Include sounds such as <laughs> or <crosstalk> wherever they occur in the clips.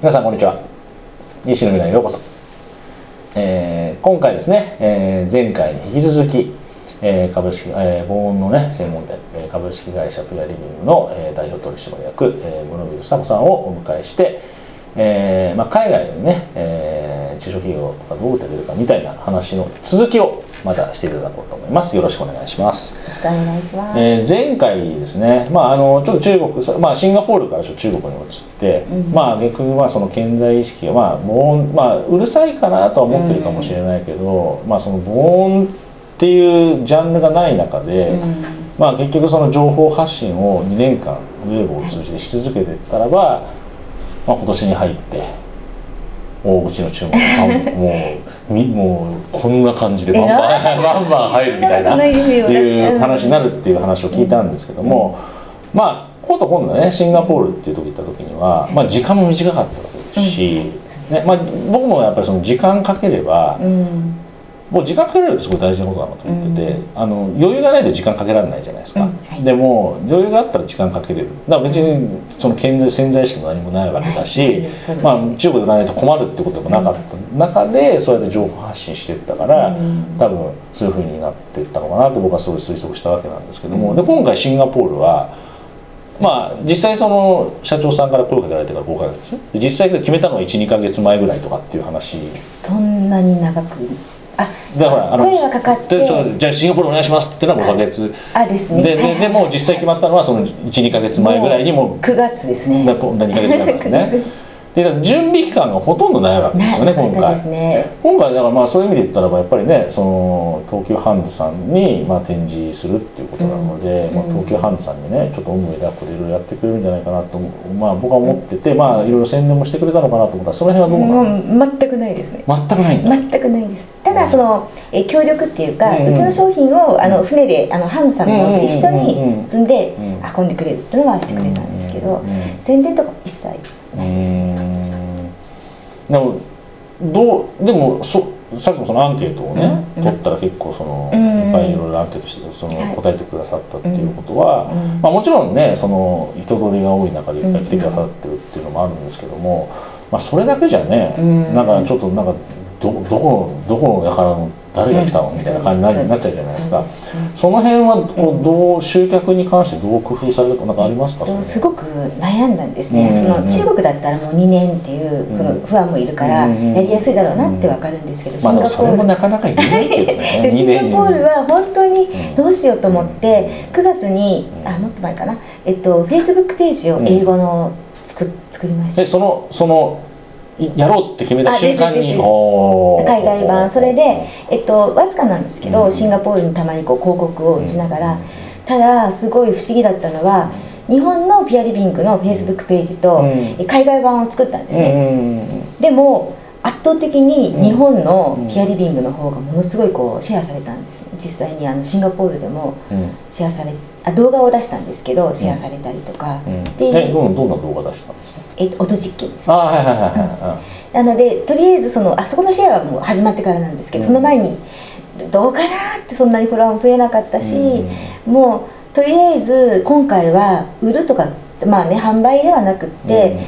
皆さんこんにちは。西野未来へようこそ、えー今回ですね、えー前回に引き続き、えー株式、えー防音のね専門店、えー株式会社ピアリビングの、えー代表取締役、えー、室見房子さんをお迎えして、えーまあ、海外でね、えー中小企業がどう打って出るかみたいな話の続きをまたしていただこうと思います。よろしくお願いします。よろしくお願いします。えー前回ですね、まあ、あのちょっと中国さ、まあ、シンガポールからちょっと中国に移って、まあ逆にまあその健在意識が、まあ防音まあ、うるさいかなとは思ってるかもしれないけど、まあ、その防音っていうジャンルがない中で、まあ、結局その情報発信を2年間ウェブを通じてし続けてたらば、まあ、今年に入って大口の注文がもうみもうこんな感じでバンバンバンバン入るみたいないう話になるっていう話を聞いたんですけども、まあ今度今度ねシンガポールっていうとこ行った時には、まあ、時間も短かったわけですし、ねまあ、僕もやっぱりその時間かければ、うん、もう時間かけられるってすごい大事なことだなと思ってて、あの余裕がないと時間かけられないじゃないですか、うん。はい。でも余裕があったら時間かけれる。だから別にその健在潜在意識も何もないわけだし、ない。ねまあ、中国でないと困るってこともなかった。中でそうやって情報発信していったから、多分そういうふうになっていったのかなと僕はそういう推測したわけなんですけども、で今回シンガポールはまあ実際その社長さんから声かけられてから5ヶ月。で実際決めたのは12ヶ月前ぐらいとかっていう話。そんなに長く、あ、でほらあの声がかかってじゃあシンガポールお願いしますってのは5ヶ月あですね。でではいでもう実際決まったのはその12ヶ月前ぐらいにもう9月ですね。な2ヶ月前からね <laughs> で準備期間がほとんどないわけですよね今回。今回だからまあそういう意味で言ったらばやっぱりねその東急ハンズさんにまあ展示するっていうことなので、まあ、東急ハンズさんにねちょっと思いでこれいろいろやってくれるんじゃないかなとまあ僕は思っててまあいろいろ宣伝もしてくれたのかなと思ったらその辺はどうなの、もう全くないですね。全くないんだ、全くないです。ただそのえ協力っていうか、ううん。ちの商品をあの船であのハンズさんのものと一緒に積んでうん。運んでくれるっていうのはしてくれたんですけど宣伝とか一切うないです。ーん。でもどうでもそさっきもそのアンケートをね、うん取ったら結構その、うんいっぱいいろいろアンケートしてそのはい。答えてくださったっていうことは、うんまあ、もちろんねその人通りが多い中でいっぱい来てくださってるっていうのもあるんですけども、まあ、それだけじゃね、うん。なんかちょっとなんかどどこのどこのやからの誰が来たのみたいな感じになっちゃうじゃないですか。その辺はこうどう集客に関してどう工夫されるかなんかありますか、えっと、すくごく悩んだんですね、うん。その中国だったらもう2年っていうこの不安もいるからうん。やりやすいだろうなってわかるんですけど、シンガポール。なかなか言えないけどね。でシンガポールは本当にうん。どうしようと思って9月にあもっと前かな。えっとフェイスブックページを英語の作作りました。でそのそのいやろうって決めたあ瞬間に。海外版。それで、えっと、わずかなんですけど、うん。シンガポールにたまにこう広告を打ちながら、ただすごい不思議だったのは日本のピアリビングのフェイスブックページと、海外版を作ったんですうんね、うんでも圧倒的に日本のうんピアリビングの方がものすごいこうシェアされたんです。ね実際にあのシンガポールでもうん。シェアされあ動画を出したんですけどシェアされたりとか、うん。でどんな動画出したんですか？えっと、音実験です。あはいはいはいはなのでとりあえずそのあそこのシェアはもう始まってからなんですけど、うん。その前にどうかなってそんなにフォロワーも増えなかったし、うもうとりあえず今回は売るとかまあね販売ではなくって、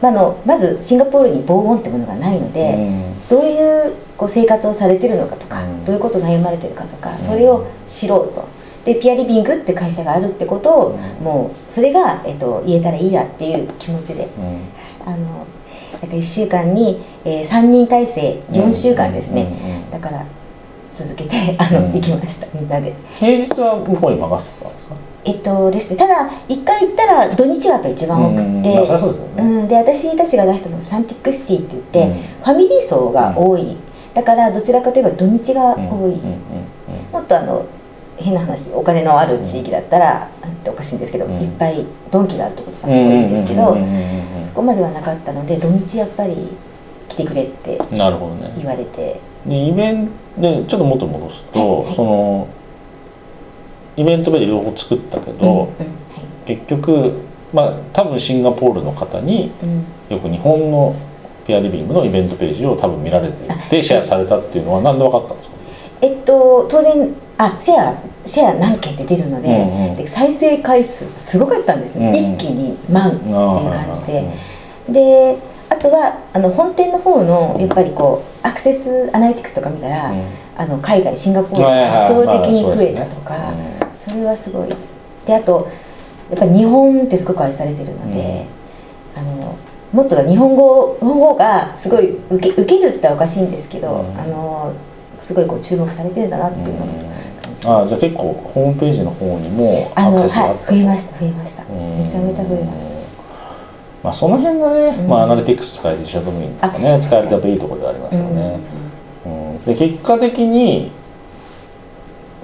まあ、あのまずシンガポールに防音ってものがないので、うん。どういうこう生活をされてるのかとか、うん。どういうことを悩まれてるかとか、それを知ろうと。でピアリビングって会社があるってことを、うん。もうそれが、えっと、言えたらいいやっていう気持ちで。うん。あのなんか1週間に、えー、3人体制4週間ですね、だから続けて <laughs> あの、うん。行きましたみんなで。平日は向こうに任せてたんですか？えっとですねただ1回行ったら土日がやっぱ一番多くうんって、うですよね。うん、で私たちが出したのがサンティックシティって言って、うん。ファミリー層が多い、だからどちらかといえば土日が多い、うんうんうん。もっとあの変な話お金のある地域だったら、っておかしいんですけど、うん。いっぱいドンキがあるところとかすごいんですけど、そこまではなかったので土日やっぱり来てくれって言われて。でイベントでちょっと元戻すと、はいはい。そのイベントで両方作ったけど、うんうんはい。結局まあ多分シンガポールの方にうん。よく日本のペアリビングのイベントページを多分見られてあでシェアされたっていうのは何で分かったんですか？えっと当然あシェアシェア何件って出るので,、うんうん。で再生回数がすごかったんですね、うんうん。一気に万っていう感じで、であとはあの本店の方のやっぱりこうアクセスアナリティクスとか見たら、うん。あの海外シンガポールが圧倒的に増えたとか、それはすごい。であとやっぱり日本ってすごく愛されてるので、あのもっと日本語の方がすごい受け受けるっておかしいんですけど、うん。あのすごいこう注目されてるんだなっていうのも感ああじゃあ結構ホームページの方にもアクセスがあったはい増えました増えました。うん。めちゃめちゃ増えましまあその辺がね、うん。まあ、アナリティクス使えて自社ドメインとかねあ使えるといいところではありますたよね、うん。で結果的に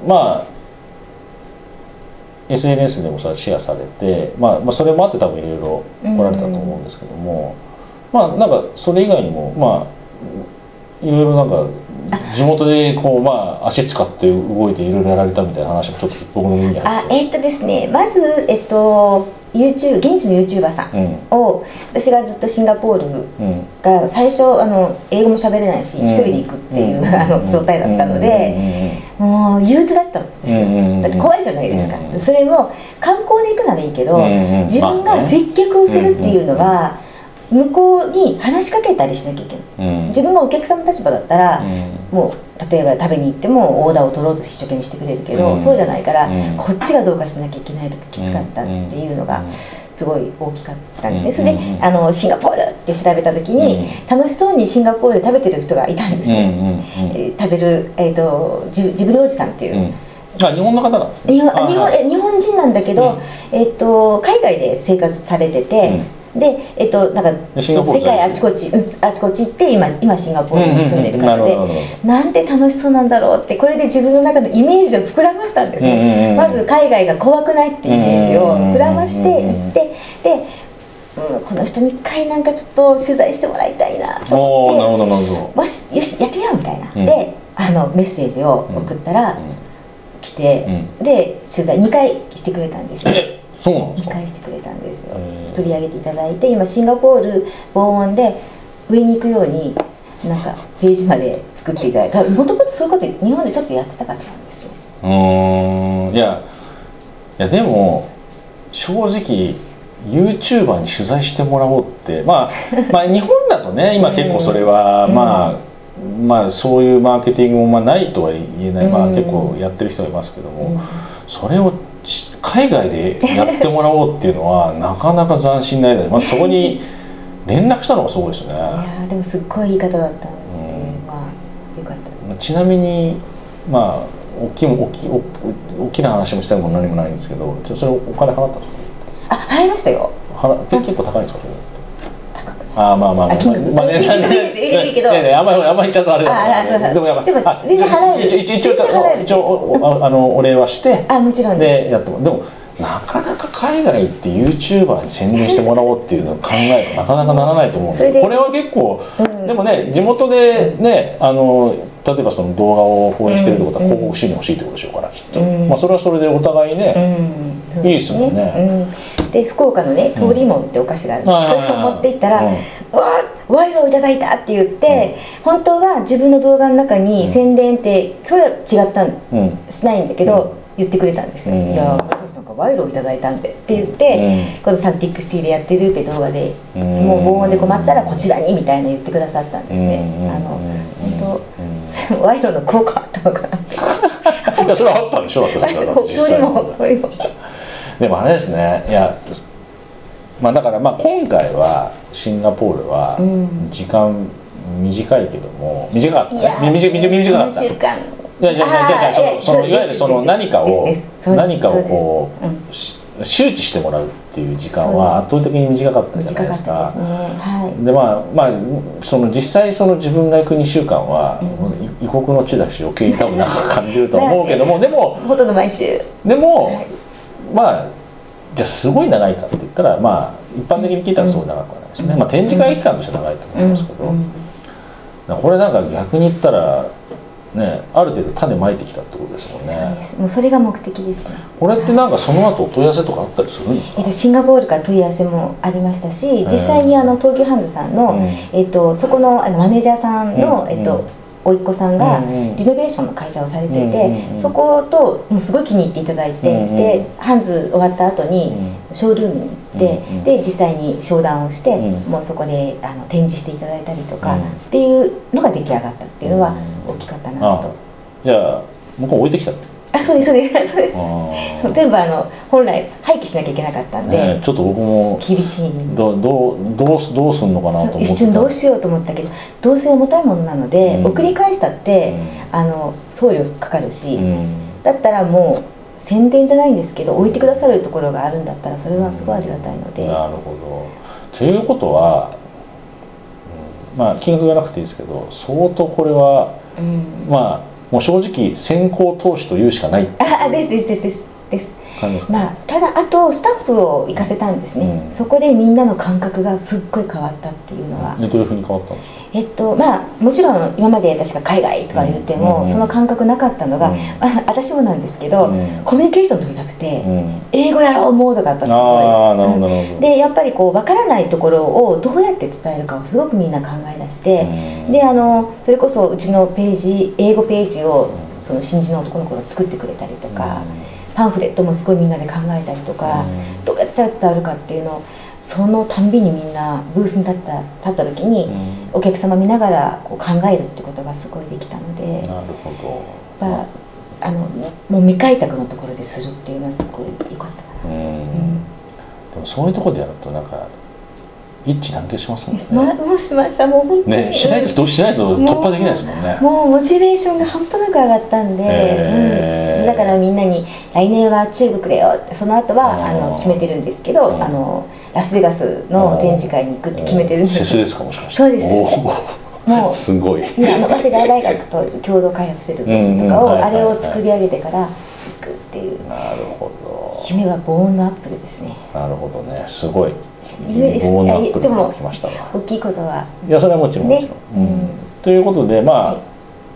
まあ SNS でもそれはシェアされて、まあ、まあそれもあって多分いろいろ来られたと思うんですけども、まあなんかそれ以外にもまあいろいろなんか地元でこうまあ足使って動いていろいろやられたみたいな話もちょっと僕の耳にあえっとですねまずえっと YouTube 現地の YouTuber さんうん。を私がずっとシンガポールうん。が最初あの英語も喋れないしうん。一人で行くっていう、ん。あの状態だったので、もう憂鬱だったんですよ、だって怖いじゃないですか、うんそれも観光で行くならいいけど、自分が接客をするっていうのは、向こうに話しかけたりしなきゃいけない。うん。自分がお客さんの立場だったら、うん。もう例えば食べに行ってもオーダーを取ろうと一生懸命してくれるけど、うん。そうじゃないから、うん。こっちがどうかしなきゃいけないとかきつかったっていうのがうん。すごい大きかったんですね、うん。それであのシンガポールって調べた時に、楽しそうにシンガポールで食べてる人がいたんですね、うんえー食べる、えー、とジブジブリおじさんっていう、うん。あ日本の方なんですね。日本あ日本え日本人なんだけど、えっと海外で生活されてて、でえっとなんか世界あちこちうんあちこち行って今今シンガポールに住んでる方で、うんなんて楽しそうなんだろうってこれで自分の中のイメージを膨らましたんですよ、うんうんうん。まず海外が怖くないっていうイメージを膨らまして行ってで、うん、この人に一回なんかちょっと取材してもらいたいなとお思ってもしよしやってみようみたいな、うん。であのメッセージを送ったら、来て、うで取材2回してくれたんですよ。え <laughs> そうなんです2か回してくれたんですよ。取り上げていただいて今シンガポール防音で上に行くようになんかページまで作っていただいた。もともとそういうこと日本でちょっとやってた方なんですよ。うーん。いやいやでも正直 YouTuber に取材してもらおうって、まあ、<laughs> まあ日本だとね今結構それは、うんまあまあそういうマーケティングもまあないとは言えない、まあ、うん。結構やってる人はいますけども、うん。それをし海外でやってもらおうっていうのは <laughs> なかなか斬新なアイデアでまずそこに連絡したのがすごいですね。いやーでもすっごいいい方だったので、うんまあよかった。ちなみにまあ大きいも大きい大大きな話もしたいも何もないんですけどそれお金払ったんですあ入りましたよ。か払結結構高いんですかあーまあまあまあ。あ金額。まあね。いいいいけどいやいやあんまりあんまりちゃんとあれだああそうそうでもやっぱで全然払える一応一応一応ああのお礼はしてあもちろんでやってもでもなかなか海外行って YouTuber に宣伝してもらおうっていうのを考えるとなかなかならないと思うんででこれは結構、うんでもね地元でねあの例えばその動画を放映してるってことはうん。広告収入欲しいってことでしょうからきっと、うん。まあそれはそれでお互いね、いいっすもんね。うん、で福岡のね通りもんってお菓子がある。うん。それを持って行ったら「うん。わあ賄賂をいただいた!」って言って、本当は自分の動画の中に宣伝ってそれは違ったんうん。しないんだけど、言ってくれたんですよ「うん。いや森口さんが賄賂をいただいたんで」って言って、このサンティックシティでやってるって動画で、うん。もう防音で困ったらこちらにみたいな言ってくださったんですね、うん。あの当、<laughs> 賄賂の効果あったのかな。<laughs> いやそれはあったんでしょだってそれは実際もでもあれですねいやまあだからまあ今回はシンガポールはうん。時間短いけども短かった短短短かっ4たい。やじゃあじゃあじゃあそのそのいわゆるその何かを何かをこそうでうし周知してもらうっていう時間は圧倒的に短かったじゃないですか。たではい。でまあまあその実際その自分が行く2週間は、い異国の地だし余計に多分なんか感じるとは思うけども <laughs> でもほとんど毎週。でも、まあじゃあすごい長いかって言ったらまあ一般的に聞いたらそう長くはないですよね、まあ、展示会期間として長いと思いますけど、うん。これなんか逆に言ったらねある程度種まいてきたってことですもんそうねです。もうそれが目的ですね。これってなんかその後お問い合わせとかあったりするんですか？えっと、シンガポールから問い合わせもありましたし実際にあの東急ハンズさんの、うん。えっと、そこのあのマネージャーさんの、うん。えっと、お甥っ子さんがリノベーションの会社をされてて、そこともうすごい気に入っていただいて、でハンズ終わった後にうん。ショールームに行って、で実際に商談をして、うん。もうそこであの展示していただいたりとか、うん。っていうのが出来上がったっていうのはうん。大きかったなあと。じゃあ向こう置いてきたあそうですそうですそうです。全部あの本来廃棄しなきゃいけなかったんで、ねちょっと僕も厳しいどどうどうすどうすんのかなと思ってた。一瞬どうしようと思ったけどどうせ重たいものなので、うん。送り返したって、うあの送料かかるし、うん。だったらもう宣伝じゃないんですけど置いてくださるところがあるんだったらそれはすごいありがたいので、なるほど。ということは、うん。まあ金額がなくていいですけど相当これはうん、まあもう正直先行投資というしかない。ああですですですですです。まあただあとスタッフを行かせたんですね、うん。そこでみんなの感覚がすっごい変わったっていうのは、でどういうふうに変わったんですか？えっとまあもちろん今まで私が海外とか言っても、うんその感覚なかったのが、うん。あ私もなんですけど、うん。コミュニケーション取りたくて、うん。英語やろうモードがやっぱすごい。でやっぱりこう分からないところをどうやって伝えるかをすごくみんな考え出して、うん。であのそれこそうちのページ英語ページをその新人の男の子が作ってくれたりとか、パンフレットもすごいみんなで考えたりとか、うん。どうやったら伝わるかっていうのをそのたんびにみんなブースに立った立った時に、うん。お客様見ながらこう考えるってことがすごいできたので、なるほど、まあ、あのもう未開拓のところでするっていうのはすごい良かった。かな。うん。うん。でもそういうところでやるとなんか一致団結しますもんね。まもうしました。もう本当に、ねしないとどうしないと突破できないですもんね。もうモチベーションが半端なく上がったんで、へー。うん、だからみんなに「来年は中国だよ」ってその後はあの決めてるんですけど、うん。あのラスベガスの展示会に行くって決めてるんですですかもしかして。そうです。おもうお <laughs> すごい。今あの早稲田大学と共同開発してるとかを、あれを作り上げてから行くっていう。なるほど。夢はボーンのアップルですね。なるほどね。すごい。夢です。ボーナップルが来ましたわ。大きいことは。いやそれはもちろんもねちろん、うんうん。ということでまあ、はい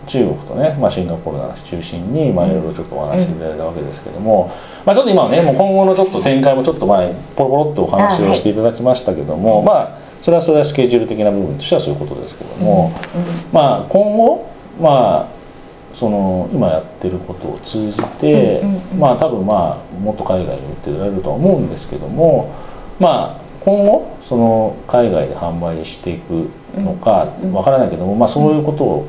中国とね、まあ、シンガポールの話中心に、まあ、いろいろちょっとお話しいただいたわけですけども、まあ、ちょっと今はねもう今後のちょっと展開もちょっと前ポロポロっとお話をしていただきましたけども、はい。まあそれはそれはスケジュール的な部分としてはそういうことですけども、うん。まあ今後まあその今やってることを通じて、うんうんうんまあ多分まあもっと海外に売ってられるとは思うんですけどもまあ今後その海外で販売していくのかうん。わからないけども、まあそういうことを、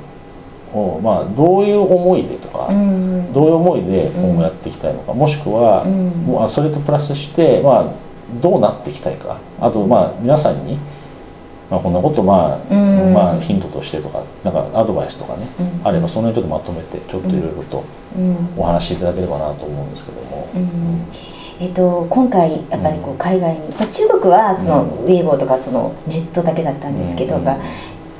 まあどういう思いでとか、うんどういう思いで今後やっていきたいのか、もしくは、うん。もうあそれとプラスして、まあ、どうなっていきたいか。あとまあ皆さんに、まあ、こんなことまあ、うん。まあヒントとしてとかなんかアドバイスとかね、うん。あればその辺ちょっとまとめてちょっといろいろとうん。お話しいただければなと思うんですけども。うん。えっと、今回やっぱりこう海外に、まあ、中国はそのうん。ウェイボーとかそのネットだけだったんですけど、うん。まあ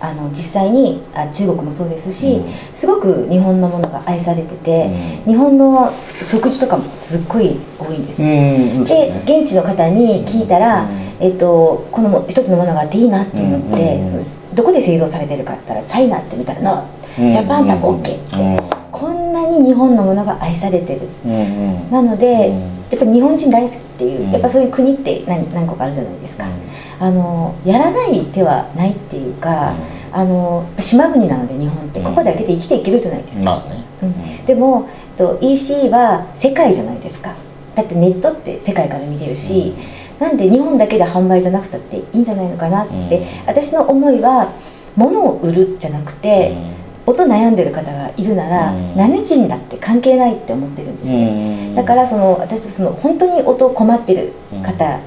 あの実際にあ中国もそうですし、うん。すごく日本のものが愛されてて、うん。日本の食事とかもすっごい多いんですよ、うんで現地の方に聞いたら、うんえっと、このも一つのものがあっていいなって思って、どこで製造されてるかって言ったらチャイナって見たら「ノうん。ジャパンだ OK ってなに日本のものが愛されてる。うんうん。なので、うん。やっぱ日本人大好きっていう、うん。やっぱそういう国って何何個かあるじゃないですか、あのやらない手はないっていうか、あの島国なので日本ってうん。ここだけで生きていけるじゃないですか、まあね、うん。でもと EC は世界じゃないですか。だってネットって世界から見れるし、なんで日本だけで販売じゃなくたっていいんじゃないのかなって、うん。私の思いは物を売るじゃなくて、音悩んでる方がいるなら、うん。何人だって関係ないって思ってるんですね、だからその私はその本当に音困ってる方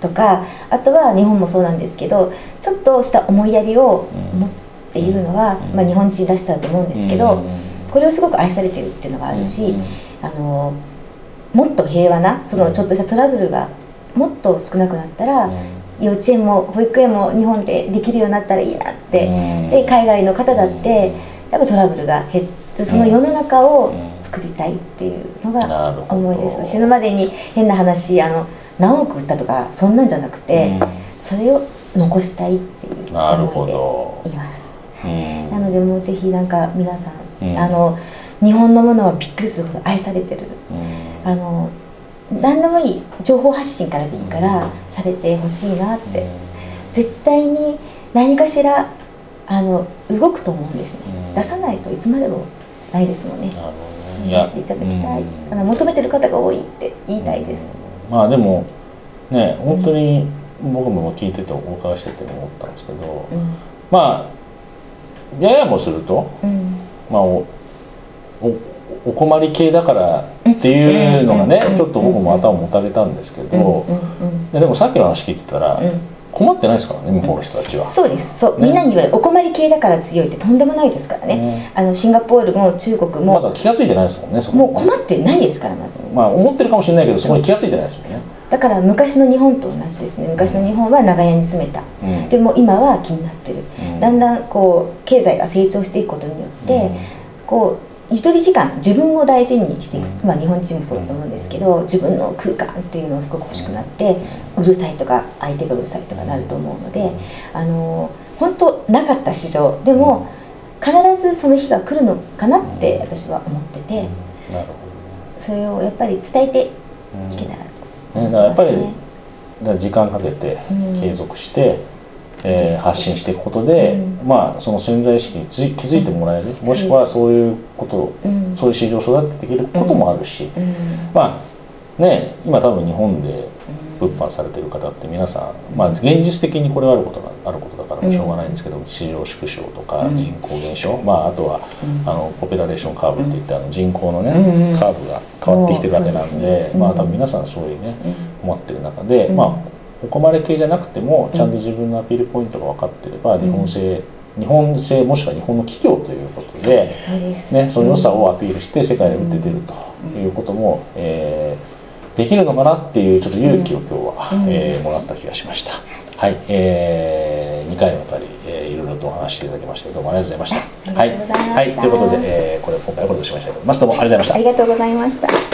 とか、あとは日本もそうなんですけどちょっとした思いやりを持つっていうのは、うん。まあ、日本人らしさだと思うんですけど、これをすごく愛されてるっていうのがあるし、あのもっと平和なそのちょっとしたトラブルがもっと少なくなったら、幼稚園も保育園も日本でできるようになったらいいなって、で海外の方だってやっぱトラブルが減るその世の中を作りたいっていうのが思いです。死ぬまでに変な話あの何億売ったとかそんなんじゃなくて、それを残したいっていう思いでどいます。うん。なのでもうぜひなんか皆さん、うん。あの日本のものはびっくりするほど愛されてる。うん。あの何でもいい情報発信からでいいからされてほしいなって。絶対に何かしらあの動くと思うんですね。うん。出さないといつまでもないですもんね。なるほどね。出していただきたい。あの求めてる方が多いって言いたいです、まあでもね本当に僕も聞いててお伺いしてて思ったんですけど、うん。まあややもすると、うん。まあ、おおお困り系だからっていうのがね、うん。ちょっと僕も頭もたげたんですけど、でもさっきの話聞いてたら、うん困ってないですからね向こうの人たちは。そうです。そう、ね。みんなに言われるお困り系だから強いってとんでもないですからね。ねあのシンガポールも中国まもだ気が付いてないですもんねもう困ってないですからまだ。まあ思ってるかもしれないけどそこに気が付いてないですもんね。だから昔の日本と同じですね。昔の日本は長屋に住めた。うん。でも今は気になってる。うん。だんだんこう経済が成長していくことによって、うん。こう一人時間自分を大事にしていく、うん。まあ日本人もそうだと思うんですけど自分の空間っていうのをすごく欲しくなってうるさいとか相手がうるさいとかなると思うのであの本当なかった市場でも必ずその日が来るのかなって私は思っててそれをやっぱり伝えていけたらとね。思だからやっぱり時間かけてうん。継続して、えー発信していくことで、うん。まあその潜在意識につい気づいてもらえる、もしくはそういうことを、うん。そういう市場を育てていけることもあるし、うん。まあね今多分日本で物販されてる方って皆さん、まあ、現実的にこれはあることがあることだからもしょうがないんですけど、市場縮小とかうん。人口減少、まあ、あとは、うん。あのポピュラレーションカーブっていってあの人口のね、カーブが変わってきてるわけなんでですね。まあうん多分皆さんそういうね、うん。思ってる中で、うん。まあお困り系じゃなくてもちゃんと自分のアピールポイントが分かってれば、ん日本製日本製もしくは日本の企業ということでね、その良さをアピールして世界に打って出るということも、えーできるのかなっていうちょっと勇気を今日は、うんえーもらった気がしました。はい、え2回にわたり、えーいろいろとお話ししていただきましてどうもありがとうございました。ありがとうございましたはい、はい、ということで、えーこれ今回はこれでおしまいしたいと思います。どうもありがとうございましたあ。りがとうございました。